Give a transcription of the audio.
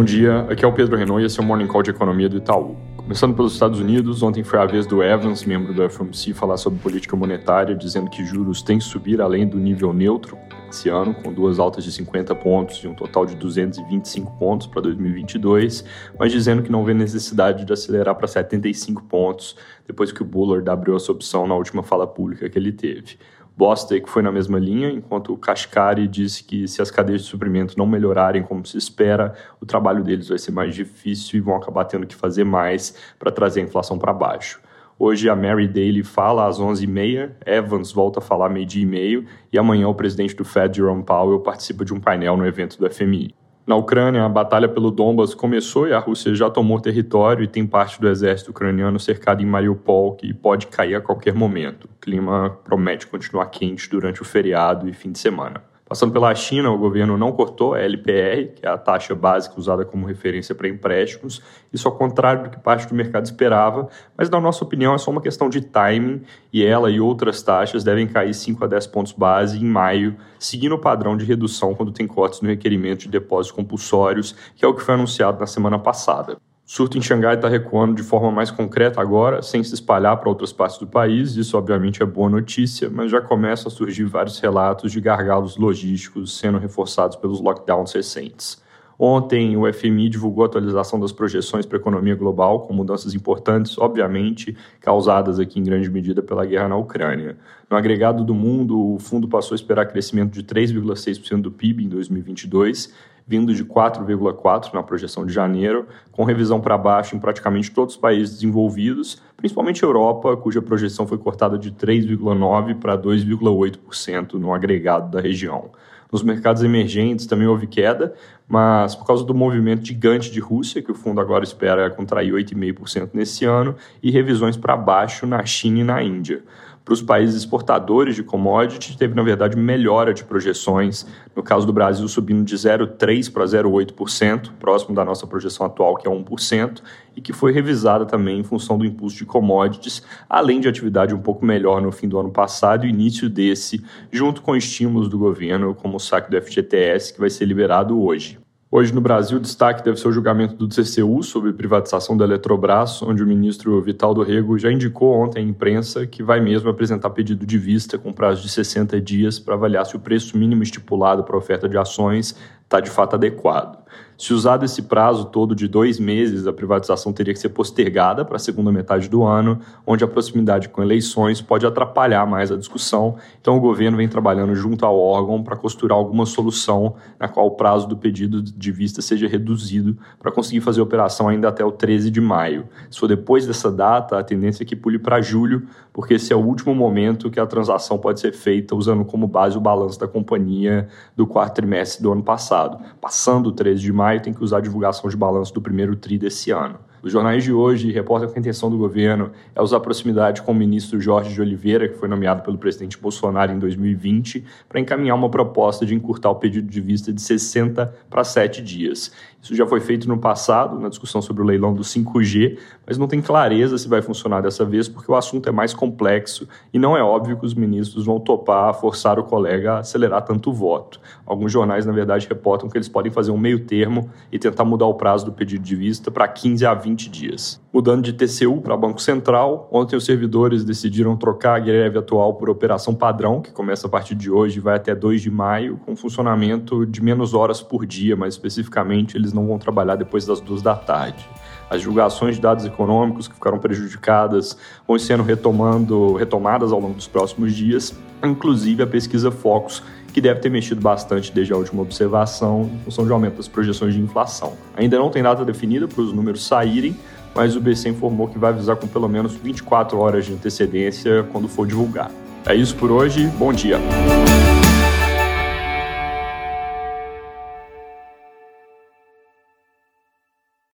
Bom dia, aqui é o Pedro Renault e esse é o Morning Call de Economia do Itaú. Começando pelos Estados Unidos, ontem foi a vez do Evans, membro do FOMC, falar sobre política monetária, dizendo que juros têm que subir além do nível neutro esse ano, com duas altas de 50 pontos e um total de 225 pontos para 2022, mas dizendo que não vê necessidade de acelerar para 75 pontos depois que o Bullard abriu essa opção na última fala pública que ele teve. Bostic foi na mesma linha, enquanto Kashkari disse que se as cadeias de suprimento não melhorarem como se espera, o trabalho deles vai ser mais difícil e vão acabar tendo que fazer mais para trazer a inflação para baixo. Hoje a Mary Daly fala às 11h30, Evans volta a falar meio-dia e meio, e amanhã o presidente do Fed, Jerome Powell, participa de um painel no evento do FMI. Na Ucrânia, a batalha pelo Donbas começou e a Rússia já tomou território e tem parte do exército ucraniano cercado em Mariupol, que pode cair a qualquer momento. O clima promete continuar quente durante o feriado e fim de semana. Passando pela China, o governo não cortou a LPR, que é a taxa básica usada como referência para empréstimos, isso ao contrário do que parte do mercado esperava, mas na nossa opinião é só uma questão de timing e ela e outras taxas devem cair 5 a 10 pontos base em maio, seguindo o padrão de redução quando tem cortes no requerimento de depósitos compulsórios, que é o que foi anunciado na semana passada surto em Xangai está recuando de forma mais concreta agora, sem se espalhar para outras partes do país. Isso, obviamente, é boa notícia, mas já começam a surgir vários relatos de gargalos logísticos sendo reforçados pelos lockdowns recentes. Ontem, o FMI divulgou a atualização das projeções para a economia global, com mudanças importantes, obviamente, causadas aqui em grande medida pela guerra na Ucrânia. No agregado do mundo, o fundo passou a esperar crescimento de 3,6% do PIB em 2022, vindo de 4,4 na projeção de janeiro, com revisão para baixo em praticamente todos os países desenvolvidos, principalmente Europa, cuja projeção foi cortada de 3,9 para 2,8% no agregado da região. Nos mercados emergentes também houve queda, mas por causa do movimento gigante de Rússia, que o fundo agora espera contrair 8,5% nesse ano, e revisões para baixo na China e na Índia. Para os países exportadores de commodity, teve, na verdade, melhora de projeções. No caso do Brasil, subindo de 0,3% para 0,8%, próximo da nossa projeção atual, que é 1%, e que foi revisada também em função do impulso de commodities, além de atividade um pouco melhor no fim do ano passado e início desse, junto com estímulos do governo, como o saque do FGTS, que vai ser liberado hoje. Hoje no Brasil, o destaque deve ser o julgamento do TCU sobre privatização da Eletrobras, onde o ministro Vital do Rego já indicou ontem à imprensa que vai mesmo apresentar pedido de vista com prazo de 60 dias para avaliar se o preço mínimo estipulado para a oferta de ações está de fato adequado. Se usado esse prazo todo de dois meses, a privatização teria que ser postergada para a segunda metade do ano, onde a proximidade com eleições pode atrapalhar mais a discussão. Então, o governo vem trabalhando junto ao órgão para costurar alguma solução na qual o prazo do pedido de vista seja reduzido para conseguir fazer a operação ainda até o 13 de maio. Se for depois dessa data, a tendência é que pule para julho, porque esse é o último momento que a transação pode ser feita usando como base o balanço da companhia do quarto trimestre do ano passado. Passando o 13 de maio, tem que usar a divulgação de balanço do primeiro TRI desse ano. Os jornais de hoje reportam que a intenção do governo é usar proximidade com o ministro Jorge de Oliveira, que foi nomeado pelo presidente Bolsonaro em 2020, para encaminhar uma proposta de encurtar o pedido de vista de 60 para 7 dias. Isso já foi feito no passado, na discussão sobre o leilão do 5G, mas não tem clareza se vai funcionar dessa vez, porque o assunto é mais complexo e não é óbvio que os ministros vão topar forçar o colega a acelerar tanto o voto. Alguns jornais, na verdade, reportam que eles podem fazer um meio termo e tentar mudar o prazo do pedido de vista para 15 a 20 dias. Mudando de TCU para Banco Central, ontem os servidores decidiram trocar a greve atual por operação padrão, que começa a partir de hoje e vai até 2 de maio, com funcionamento de menos horas por dia, mas especificamente eles não vão trabalhar depois das duas da tarde. As divulgações de dados econômicos que ficaram prejudicadas vão sendo retomando, retomadas ao longo dos próximos dias, inclusive a pesquisa Focus, que deve ter mexido bastante desde a última observação, em função de aumento das projeções de inflação. Ainda não tem data definida para os números saírem, mas o BC informou que vai avisar com pelo menos 24 horas de antecedência quando for divulgar. É isso por hoje, bom dia!